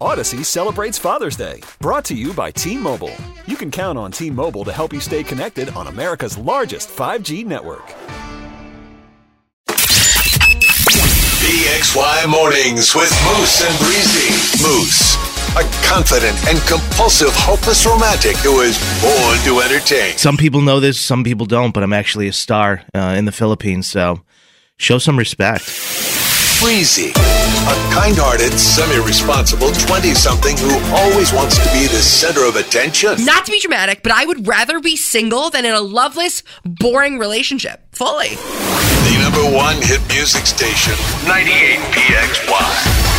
Odyssey celebrates Father's Day, brought to you by T Mobile. You can count on T Mobile to help you stay connected on America's largest 5G network. PXY Mornings with Moose and Breezy. Moose, a confident and compulsive, hopeless romantic who is born to entertain. Some people know this, some people don't, but I'm actually a star uh, in the Philippines, so show some respect. Breezy, a kind hearted, semi responsible 20 something who always wants to be the center of attention. Not to be dramatic, but I would rather be single than in a loveless, boring relationship. Fully. The number one hit music station, 98 PXY.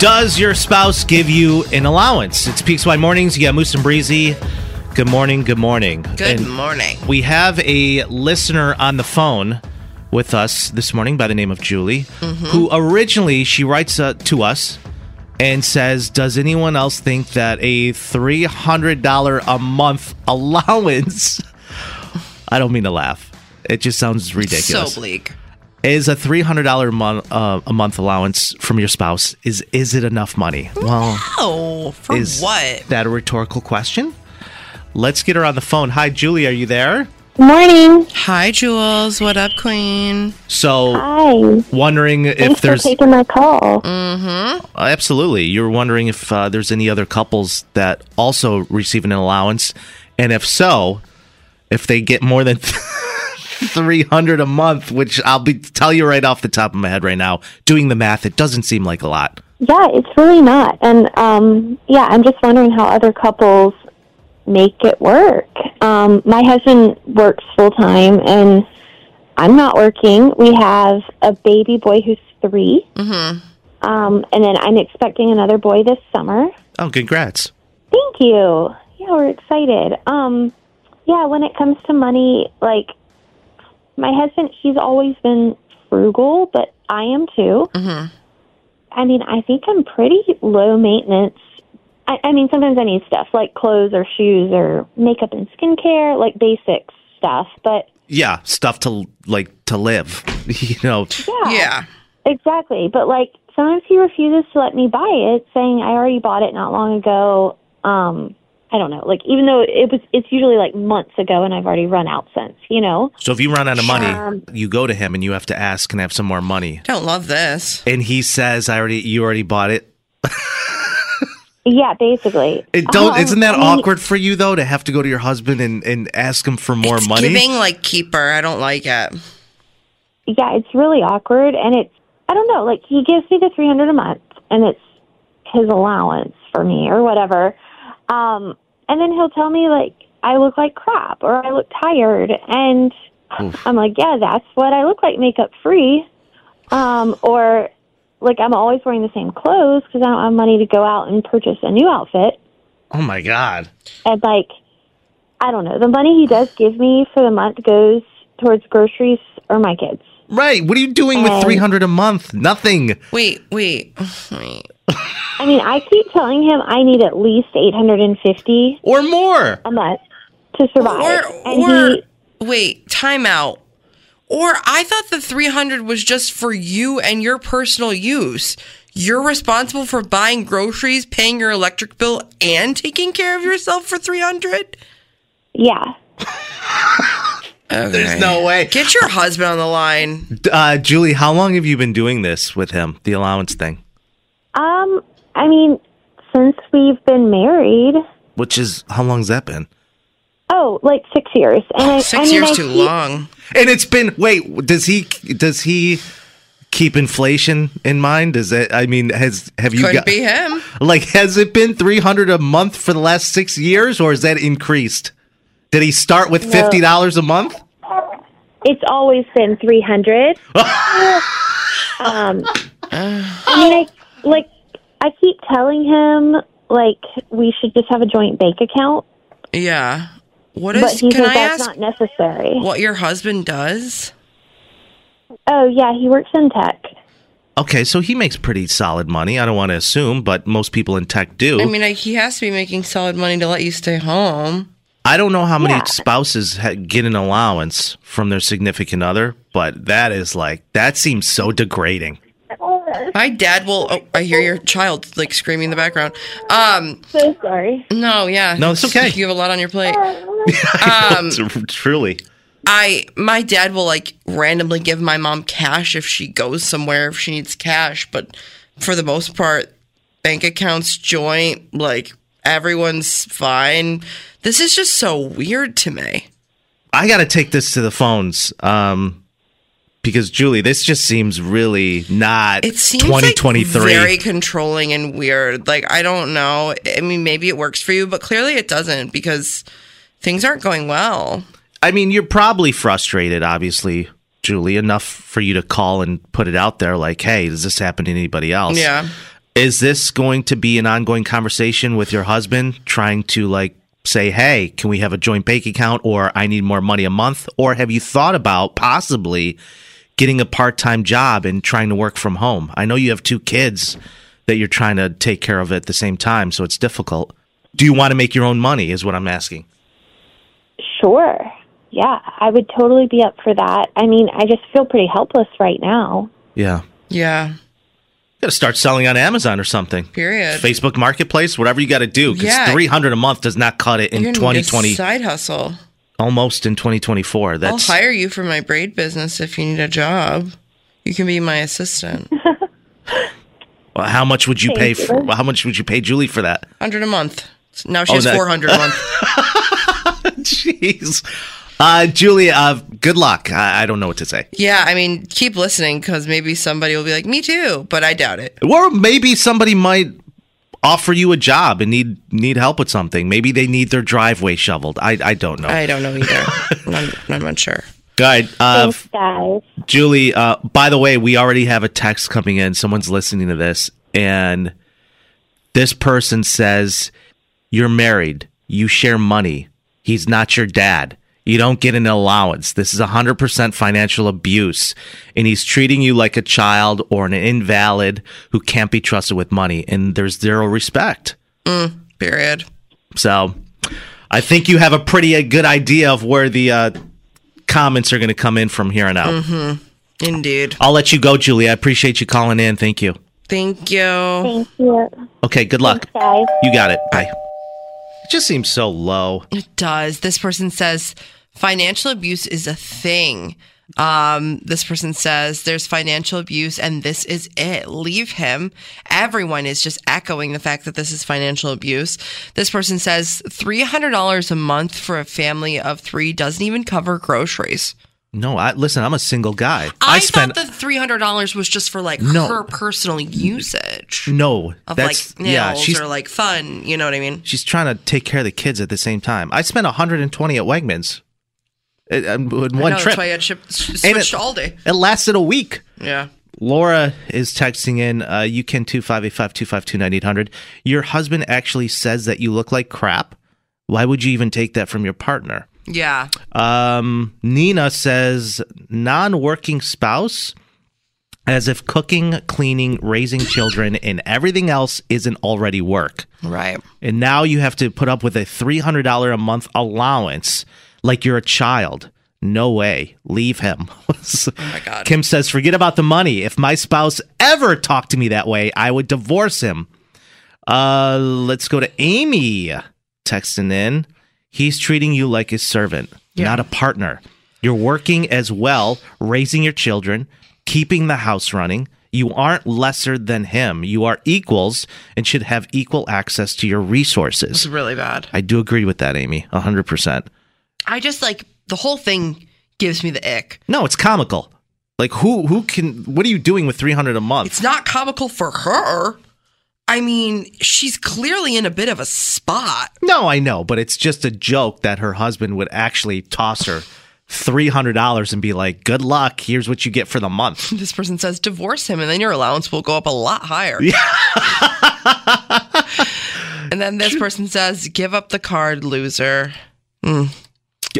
Does your spouse give you an allowance? It's PXY Mornings. You got Moose and Breezy. Good morning, good morning. Good And morning. We have a listener on the phone with us this morning by the name of Julie, who originally she writes uh, to us and says, "Does anyone else think that a three hundred dollar a month allowance?" I don't mean to laugh. It just sounds ridiculous. So bleak. Is a three hundred dollar month uh, a month allowance from your spouse is is it enough money? Well, Oh, for is what? that a rhetorical question? Let's get her on the phone. Hi, Julie. Are you there? Morning. Hi, Jules. What up, Queen? So, Hi. wondering if Thanks for there's taking my call. absolutely, you're wondering if uh, there's any other couples that also receive an allowance, and if so, if they get more than three hundred a month, which I'll be tell you right off the top of my head right now, doing the math, it doesn't seem like a lot. Yeah, it's really not. And um, yeah, I'm just wondering how other couples make it work. Um, my husband works full time, and I'm not working. We have a baby boy who's 3 Mm-hmm. Um, and then I'm expecting another boy this summer. Oh, congrats! Thank you. Yeah, we're excited. Um, yeah, when it comes to money, like my husband, he's always been frugal, but I am too. Mm-hmm. I mean, I think I'm pretty low maintenance. I, I mean, sometimes I need stuff like clothes or shoes or makeup and skincare, like basic stuff. But Yeah, stuff to like to live. You know, yeah, Yeah. exactly. But like sometimes he refuses to let me buy it, saying I already bought it not long ago. Um, I don't know. Like even though it was, it's usually like months ago, and I've already run out since. You know. so if you run out of money, Um, you go to him and you have to ask, "Can I have some more money?" Don't love this. And he says, "I already, you already bought it." Yeah, basically. It don't. Um, isn't that I mean, awkward for you though to have to go to your husband and, and ask him for more it's money? giving like keeper. I don't like it. Yeah, it's really awkward, and it's I don't know. Like he gives me the three hundred a month, and it's his allowance for me or whatever. Um, and then he'll tell me like I look like crap or I look tired, and I'm like, yeah, that's what I look like, makeup free. Um, or like I'm always wearing the same clothes because I don't have money to go out and purchase a new outfit. oh my god! and like I don't know, the money he does give me for the month goes towards groceries or my kids. Right? What are you doing with Um, three hundred a month? Nothing. Wait, wait, wait. I mean, I keep telling him I need at least 850 Or more. a month to survive. Or, and or he wait, time out. Or I thought the 300 was just for you and your personal use. You're responsible for buying groceries, paying your electric bill, and taking care of yourself for 300? yeah. There's no way. Get your husband on the line. Uh, Julie, how long have you been doing this with him? The allowance thing, Um I mean, since we've been married, which is how long's that been? oh, like 6 years. And I, Six I mean, years I too keep- long. And it's been wait. Does he? Does he? Keep inflation in mind. Does it? I mean, has have you Could got be him. like has it been three hundred a month for the last six years, or has that increased? Did he start with fifty dollars a month? It's always been 300. um, I mean, I like. I I keep telling him like we should just have a joint bank account, Yeah. What but is? he Can says I that's ask not necessary. what your husband does? Oh yeah, he works in tech. Okay, so he makes pretty solid money. I don't want to assume, but most people in tech do. I mean, like, he has to be making solid money to let you stay home. I don't know how many Yeah. spouses ha- get an allowance from their significant other, but that is like that seems so degrading. My dad will. Oh, I hear your child like screaming in the background. Um, So sorry. no, yeah, No, it's okay. You have a lot on your plate. Um, Truly. I my dad will like randomly give my mom cash if she goes somewhere if she needs cash, but for the most part, bank accounts joint like everyone's fine. This is just so weird to me. I got to take this to the phones um, because Julie, this just seems really not It seems 2023. like very controlling and weird. Like I don't know. I mean, maybe it works for you, but clearly it doesn't because things aren't going well. I mean, you're probably frustrated, obviously, Julie, enough for you to call and put it out there like, hey, does this happen to anybody else? Yeah. Is this going to be an ongoing conversation with your husband trying to like say, hey, can we have a joint bank account or I need more money a month? Or have you thought about possibly getting a part time job and trying to work from home? I know you have two kids that you're trying to take care of at the same time, so it's difficult. Do you want to make your own money? Is what I'm asking. Sure. Yeah, I would totally be up for that. I mean, I just feel pretty helpless right now. Yeah. Yeah. got to start selling on Amazon or something. Period. Facebook Marketplace, whatever you got to do, because Yeah. 300 a month does not cut it in You're gonna need a 2020, side hustle. Almost in 2024. That's I'll hire you for my braid business if you need a job. You can be my assistant. Well, how much would you pay Thank for? you. How much would you pay Julie for that? Hundred a month. Now she Oh, has that- four hundred a month. Jeez, uh, Julie, uh, good luck. I, I don't know what to say. Yeah, I mean, keep listening because maybe somebody will be like, "Me too," but I doubt it. Or maybe somebody might offer you a job and need need help with something. Maybe they need their driveway shoveled. I I don't know. I don't know either. I'm, I'm not sure. Good. Uh, Thanks, guys. Julie, uh, by the way, we already have a text coming in. Someone's listening to this, and this person says, You're married. You share money. He's not your dad. You don't get an allowance. This is 100% financial abuse. And he's treating you like a child or an invalid who can't be trusted with money. And there's zero respect. Period. So I think you have a pretty uh, good idea of where the uh, comments are going to come in from here on out. Indeed. I'll let you go, Julie. I appreciate you calling in. Thank you. Thank you. Thank you. Okay, good luck. Guys. You got it. Bye. It just seems so low. It does. This person says financial abuse is a thing. Um, this person says there's financial abuse and this is it. Leave him. Everyone is just echoing the fact that this is financial abuse. This person says $300 a month for a family of three doesn't even cover groceries. No, I listen. I'm a single guy. I, spend thought the $300 was just for like No. her personal usage no. of That's like nails yeah. She's or like fun. You know what I mean? she's trying to take care of the kids at the same time. I spent 120 at Wegmans. Um, in I one know, trip. That's why I shipped, switched it- to Aldi. It lasted a week. Yeah. Laura is texting in, uh, you can 258-525-25800. Your husband actually says that you look like crap. Why would you even take that from your partner? Yeah. Um, Nina says non-working spouse as if cooking, cleaning, raising children, and everything else isn't already work. Right. And now you have to put up with a $300 a month allowance like you're a child. No way. Leave him. oh my God. Kim says, forget about the money. If my spouse ever talked to me that way, I would divorce him. Uh, let's go to Amy texting in. He's treating you like his servant, not a partner. You're working as well, raising your children, keeping the house running. You aren't lesser than him. You are equals and should have equal access to your resources. It's really bad. I do agree with that, Amy, 100%. I just like the whole thing gives me the ick. No, it's comical. Like who who can what are you doing with 300 a month? It's not comical for her. I mean, she's clearly in a bit of a spot. No, I know, but it's just a joke that her husband would actually toss her $300 and be like, "Good luck. Here's what you get for the month." This person says divorce him and then your allowance will go up a lot higher. Yeah. And then this person says, "Give up the card, loser." Mm.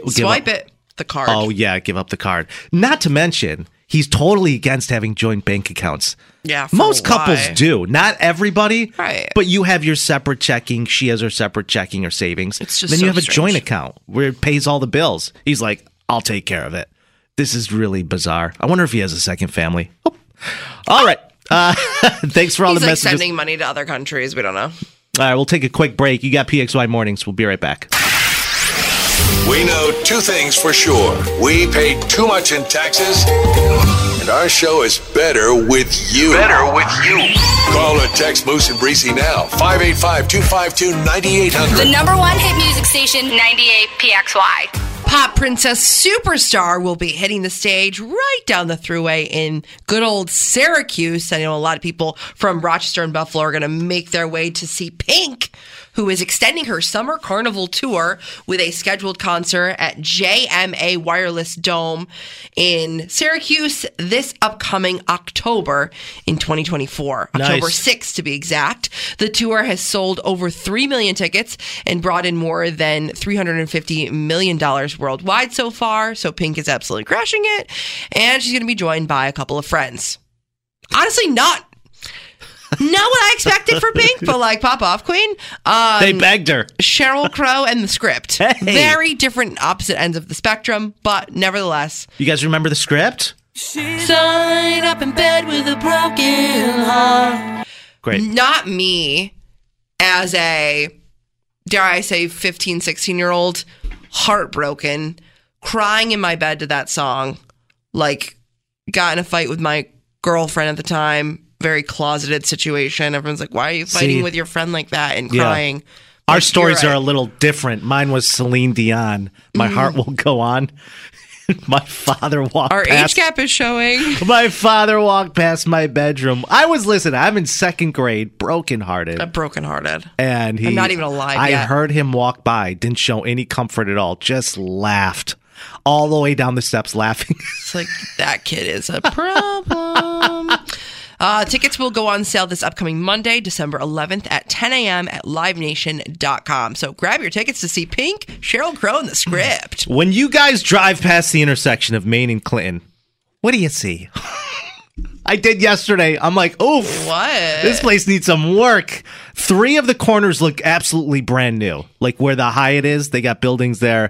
Give Swipe up- it. The card. Oh yeah, give up the card. Not to mention, he's totally against having joint bank accounts. Yeah, Most couples why? do. Not everybody. Right. But you have your separate checking. She has her separate checking or savings. It's just then so you have a joint account where it pays all the bills. He's like, I'll take care of it. This is really bizarre. I wonder if he has a second family. Oh. All right. Uh, thanks for all He's the like messages. sending money to other countries. We don't know. All right, we'll take a quick break. You got PXY mornings. We'll be right back. We know two things for sure. We pay too much in taxes, and our show is better with you. Better with you. Call or text Moose and Breezy now. 585 252 9800. The number one hit music station, 98 PXY. Pop princess superstar will be hitting the stage right down the thruway in good old Syracuse. I know a lot of people from Rochester and Buffalo are going to make their way to see Pink, who is extending her summer carnival tour with a scheduled concert at JMA Wireless Dome in Syracuse this upcoming October in 2024. Nice. October 6th to be exact. The tour has sold over 3 million tickets and brought in more than $350 million worldwide so far. So Pink is absolutely crashing it. And she's going to be joined by a couple of friends. Honestly, not. Not what I expected for Pink, but like pop off queen. Um, they begged her. Sheryl Crow and the script. Hey. Very different opposite ends of the spectrum, but nevertheless. You guys remember the script? Sign up in bed with a broken heart. Great. Not me as a, dare I say, 15, 16 year old, heartbroken, crying in my bed to that song. Like, got in a fight with my girlfriend at the time. Very closeted situation. Everyone's like, why are you fighting See- with your friend like that and Yeah. crying? Our Like, stories are a little different. Mine was Celine Dion. My heart mm. will go on. my father walked Our age gap is showing. My father walked past my bedroom. I was listen. I'm in second grade, brokenhearted, A brokenhearted. and he. I'm not even alive I yet. heard him walk by. Didn't show any comfort at all. Just laughed all the way down the steps, laughing. It's like that kid is a problem. Uh, tickets will go on sale this upcoming Monday, December 11th at 10 a.m. at livenation.com. So grab your tickets to see Pink, Sheryl Crow, and the script. when you guys drive past the intersection of Main and Clinton, what do you see? I did yesterday. I'm like, oof. What? This place needs some work. Three of the corners look absolutely brand new. Like where the Hyatt is, they got buildings there.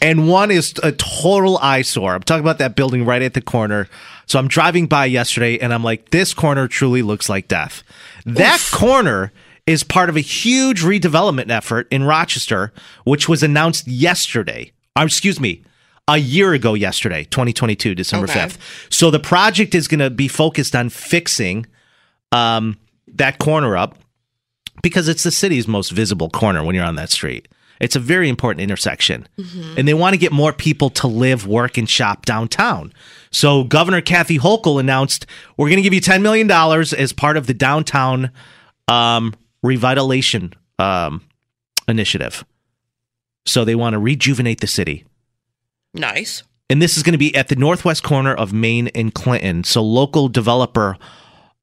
And one is a total eyesore. I'm talking about that building right at the corner. So I'm driving by yesterday and I'm like, this corner truly looks like death. That corner is part of a huge redevelopment effort in Rochester, which was announced yesterday. Or, excuse me, a year ago yesterday, 2022, December Okay. 5th. So the project is going to be focused on fixing um, that corner up because it's the city's most visible corner when you're on that street. It's a very important intersection. And they want to get more people to live, work, and shop downtown. So Governor Kathy Hochul announced we're going to give you $10 million as part of the downtown um, revitalization um, initiative. So they want to rejuvenate the city. Nice. And this is going to be at the northwest corner of Main and Clinton. So local developer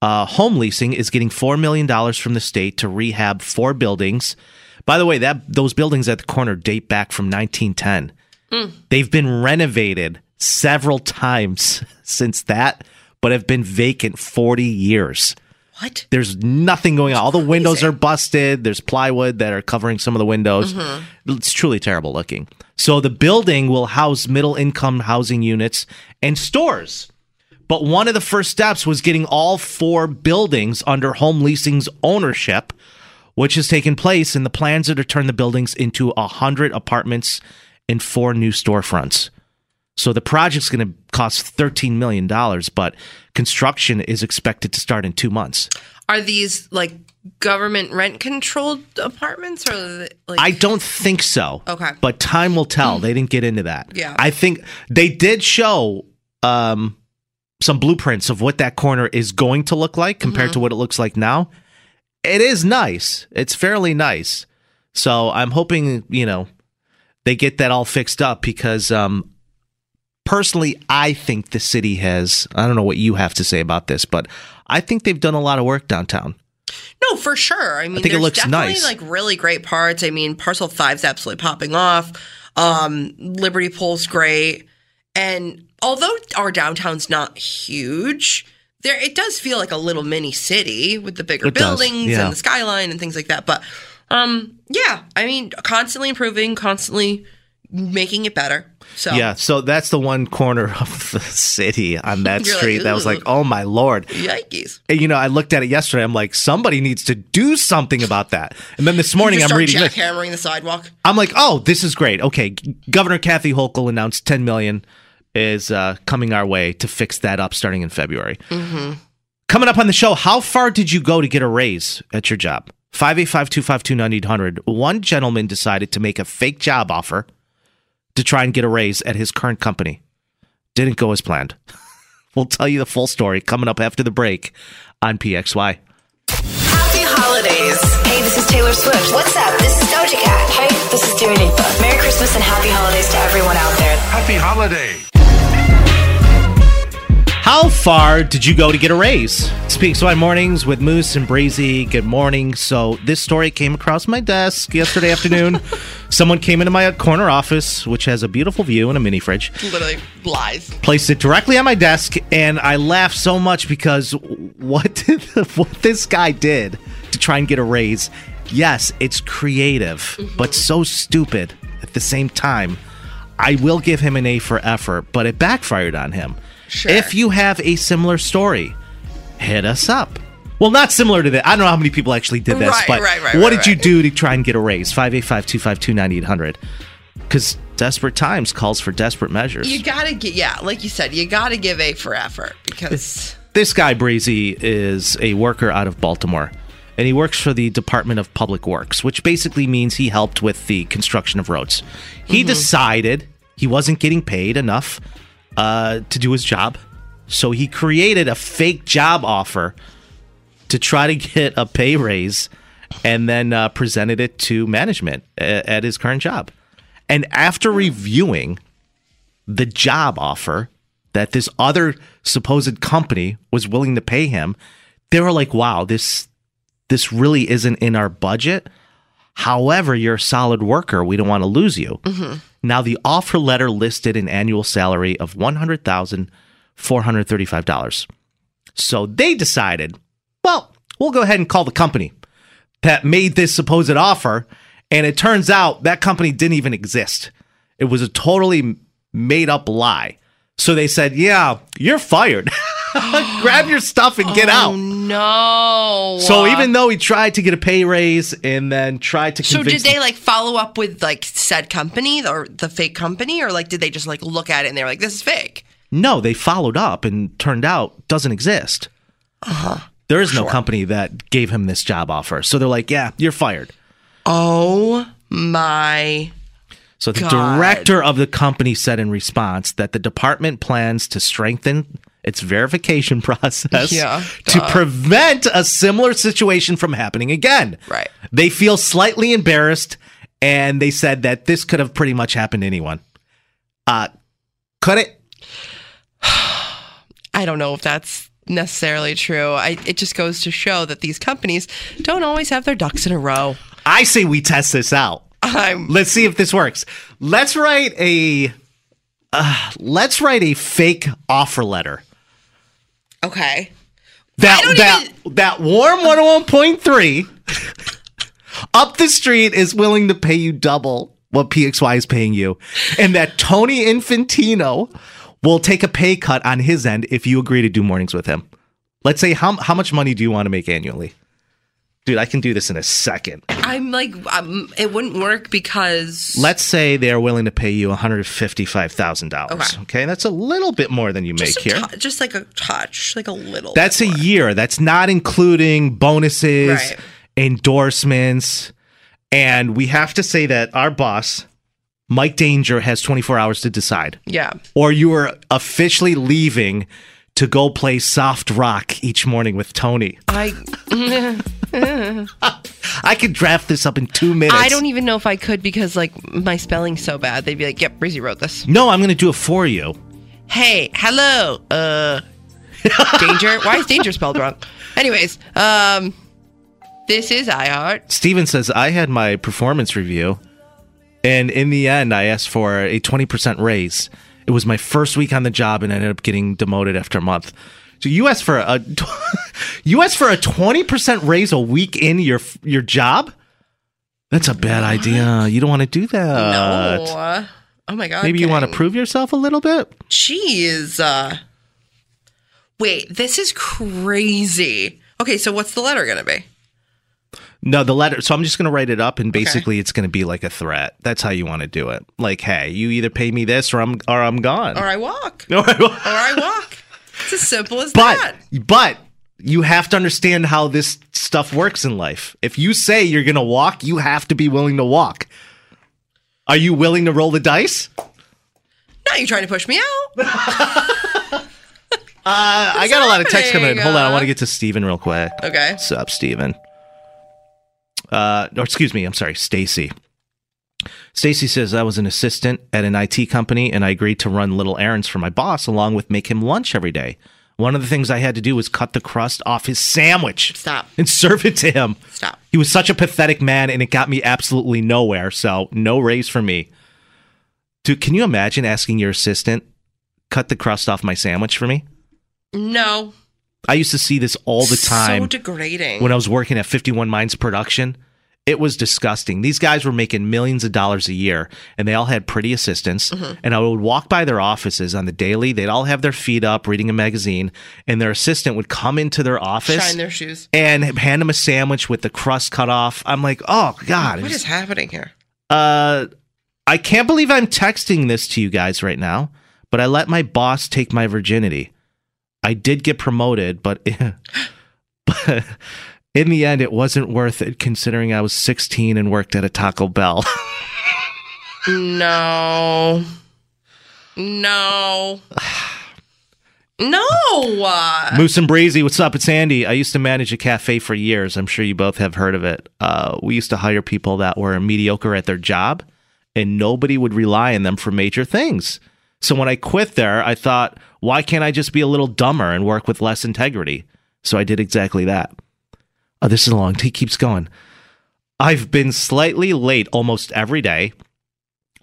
uh, Home Leasing is getting $4 million from the state to rehab four buildings. By the way, that those buildings at the corner date back from 1910. Hmm. They've been renovated several times since that, but have been vacant 40 years. What? There's nothing going on. All the windows are busted. There's plywood that are covering some of the windows. Mm-hmm. It's truly terrible looking. So the building will house middle income housing units and stores. But one of the first steps was getting all four buildings under home leasing's ownership, which has taken place. And the plans are to turn the buildings into 100 apartments and four new storefronts. So the project's going to cost $13 million, but construction is expected to start in two months. Are these like government rent controlled apartments or like I don't think so. Okay. But time will tell. They didn't get into that. Yeah. I think they did show um, some blueprints of what that corner is going to look like compared to what it looks like now. It is nice. It's fairly nice. So I'm hoping, you know, they get that all fixed up because um, personally, I think the city has, I don't know what you have to say about this, but I think they've done a lot of work downtown. No, for sure. I mean, I think it looks definitely nice. like really great parts. I mean, Parcel Five's absolutely popping off. Um, Liberty Pole's great, and although our downtown's not huge, there it does feel like a little mini city with the bigger It buildings yeah. and the skyline and things like that. But um, yeah, I mean, constantly improving, constantly making it better. So Yeah, so that's the one corner of the city on that You're like, street that was like, oh my lord. yikes. And, you know, I looked at it yesterday. I'm like, somebody needs to do something about that. And then this morning, I'm reading this. jackhammering the sidewalk. I'm like, oh, this is great. Okay, Governor Kathy Hochul announced 10 million is uh, coming our way to fix that up starting in February. Mm-hmm. Coming up on the show, how far did you go to get a raise at your job? 585-252-9800. One gentleman decided to make a fake job offer to try and get a raise at his current company. Didn't go as planned. we'll tell you the full story coming up after the break on PXY. Happy holidays. Hey, this is Taylor Swift. What's up? This is Doja Cat. Hey, this is Dua Lipa. Merry Christmas and happy holidays to everyone out there. Happy holiday. How far did you go to get a raise? PXY Mornings with Moose and Breezy. Good morning. So, this story came across my desk yesterday afternoon. Someone came into my corner office, which has a beautiful view and a mini fridge, Literally lies. placed it directly on my desk, and I laughed so much because what, did, what this guy did to try and get a raise, yes, it's creative, mm-hmm. but so stupid at the same time. I will give him an A for effort, but it backfired on him. Sure. If you have a similar story, hit us up. Well, not similar to that. I don't know how many people actually did this, Right, but right, right, what did you do to try and get a raise? 585 252 9800. Because desperate times calls for desperate measures. You gotta get yeah, like you said, you gotta give A for effort because This guy, Breezy, is a worker out of Baltimore, and he works for the Department of Public Works, which basically means he helped with the construction of roads. He mm-hmm. decided he wasn't getting paid enough uh, to do his job, so he created a fake job offer to try to get a pay raise and then uh, presented it to management a- at his current job. And after reviewing the job offer that this other supposed company was willing to pay him, they were like, "Wow, this this really isn't in our budget. However, you're a solid worker. We don't want to lose you." Mm-hmm. Now, the offer letter listed an annual salary of one hundred thousand four hundred thirty-five dollars. So they decided, well, we'll go ahead and call the company that made this supposed offer. And it turns out that company didn't even exist. It was a totally made up lie. So they said, yeah, you're fired. Grab your stuff and get Oh, out. no. So even though he tried to get a pay raise and then tried to So did they like follow up with like said company or the fake company or like did they just like look at it and they were like this is fake? No, they followed up and turned out doesn't exist. Uh-huh. There is no company that gave him this job offer. So they're like, yeah, you're fired. Oh my So the God. director of the company said in response that the department plans to strengthen its verification process Yeah, to duh. prevent a similar situation from happening again. Right. They feel slightly embarrassed and they said that this could have pretty much happened to anyone. Uh could it? I don't know if that's necessarily true. I it just goes to show that these companies don't always have their ducks in a row. I say we test this out. I'm Let's see if this works. Let's write a uh, let's write a fake offer letter. Okay. That that that warm 101.3 up the street is willing to pay you double what PXY is paying you. And that Tony Infantino will take a pay cut on his end if you agree to do mornings with him. Let's say how how much money do you want to make annually? Dude, I can do this in a second. I'm like um, it wouldn't work because Let's say they're willing to pay you $155,000. Okay. Okay. That's a little bit more than you just make here. tou- just like a touch, like a little. That's a more. year. That's not including bonuses, Right. endorsements. And we have to say that our boss, Mike Danger, has 24 hours to decide. Yeah. Or you are officially leaving to go play soft rock each morning with Tony. I I could draft this up in two minutes. I don't even know if I could because like my spelling's so bad. They'd be like, "Yep, Breezy wrote this." No, I'm going to do it for you. Hey, hello, uh, danger. Why is danger spelled wrong? Anyways, um, This is iHeart. Steven says, I had my performance review, and in the end, I asked for a 20% raise. It was my first week on the job, and I ended up getting demoted after a month. So you asked for a you asked for a 20% raise a week in your your job? That's a bad idea. You don't want to do that. no. Oh my god. Maybe you want to prove yourself a little bit? Jeez. Uh, wait, this is crazy. Okay, so what's the letter gonna be? No, the letter. So I'm just going to write it up, and basically, it's going to be like a threat. That's how you want to do it. Like, hey, you either pay me this, or I'm or I'm gone. Or I walk. Or I walk. Or I walk. It's as simple as But that. but you have to understand how this stuff works in life. If you say you're going to walk, you have to be willing to walk. Are you willing to roll the dice? Now you're trying to push me out. Uh, I got a lot of texts coming in. Hold on, I want to get to Steven real quick. Okay. What's up, Steven? Uh, or excuse me, I'm sorry, Stacy. Stacy says I was an assistant at an IT company and I agreed to run little errands for my boss along with make him lunch every day. One of the things I had to do was cut the crust off his sandwich. Stop. And serve it to him. Stop. He was such a pathetic man and it got me absolutely nowhere. So, no raise for me. Dude, can you imagine asking your assistant, cut the crust off my sandwich for me? No. I used to see this all the time So degrading. when I was working at 51 Minds Production. It was disgusting. These guys were making millions of dollars a year and they all had pretty assistants. Mm-hmm. And I would walk by their offices on the daily. They'd all have their feet up reading a magazine and their assistant would come into their office Shine their shoes. and hand them a sandwich with the crust cut off. I'm like, oh God. What is happening here? uh, I can't believe I'm texting this to you guys right now, but I let my boss take my virginity. I did get promoted, but, but in the end, it wasn't worth it considering I was 16 and worked at a Taco Bell. No. No. No. Moose and Breezy, what's up? It's Andy. I used to manage a cafe for years. I'm sure you both have heard of it. Uh, we used to hire people that were mediocre at their job, and nobody would rely on them for major things. So when I quit there, I thought, why can't I just be a little dumber and work with less integrity? So I did exactly that. Oh, this is long. He keeps going. I've been slightly late almost every day.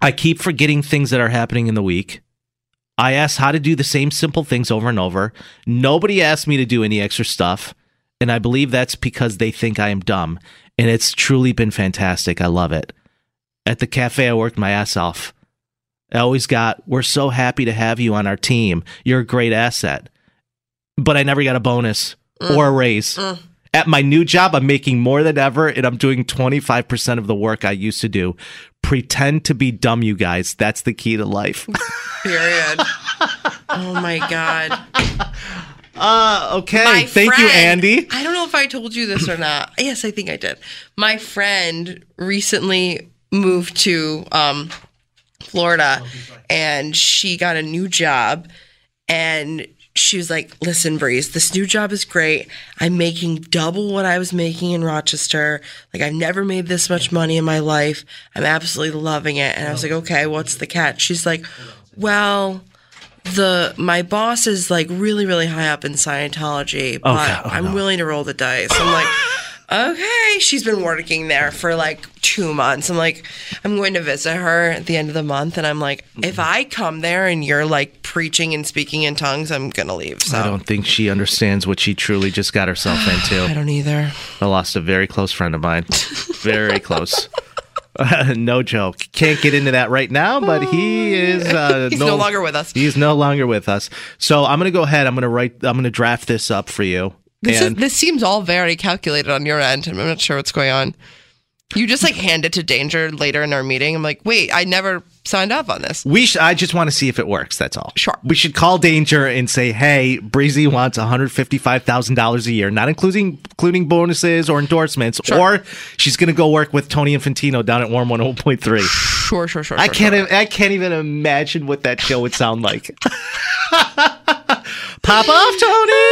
I keep forgetting things that are happening in the week. I ask how to do the same simple things over and over. Nobody asks me to do any extra stuff. And I believe that's because they think I am dumb. And it's truly been fantastic. I love it. At the cafe, I worked my ass off. I always got, we're so happy to have you on our team. You're a great asset. But I never got a bonus or a raise. At my new job, I'm making more than ever, and I'm doing 25% of the work I used to do. Pretend to be dumb, you guys. That's the key to life. period. oh my god. Uh, okay. My Thank you, Andy. I don't know if I told you this or not. Yes, I think I did. My friend recently moved to um, Florida and she got a new job and she was like, "Listen, Breeze, this new job is great. I'm making double what I was making in Rochester. Like I've never made this much money in my life. I'm absolutely loving it." And I was like, "Okay, what's the catch?" She's like, "Well, the my boss is like really really high up in Scientology, but God. Oh, I'm no. willing to roll the dice." I'm like, "Okay." She's been working there for like 2 months. I'm like, I'm going to visit her at the end of the month and I'm like, if I come there and you're like preaching and speaking in tongues, I'm going to leave. So I don't think she understands what she truly just got herself into. I don't either. I lost a very close friend of mine. Very close. no joke. Can't get into that right now, but he is. Uh, He's no longer with us. He's no longer with us. So I'm going to go ahead. I'm going to write. I'm going to draft this up for you. This is, this seems all very calculated on your end. I'm not sure what's going on. You just like hand it to Danger later in our meeting. I'm like, wait, I never signed up on this. we. Sh- I just want to see if it works. That's all. Sure. We should call Danger and say, "Hey, Breezy wants 155 thousand dollars a year, not including including bonuses or endorsements, or she's going to go work with Tony Infantino down at Warm 101.3." Sure, sure, sure. I sure, can't. sure. I can't even imagine what that show would sound like. Pop off, Tony.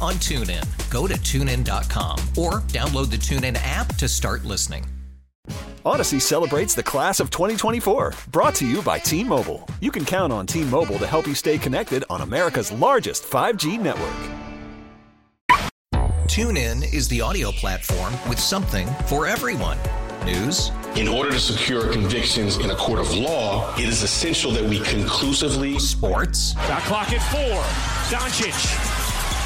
on TuneIn. Go to tunein.com or download the TuneIn app to start listening. Odyssey celebrates the class of 2024. Brought to you by T Mobile. You can count on T Mobile to help you stay connected on America's largest 5G network. TuneIn is the audio platform with something for everyone. News. In order to secure convictions in a court of law, it is essential that we conclusively. Sports. Got clock at four. Doncic.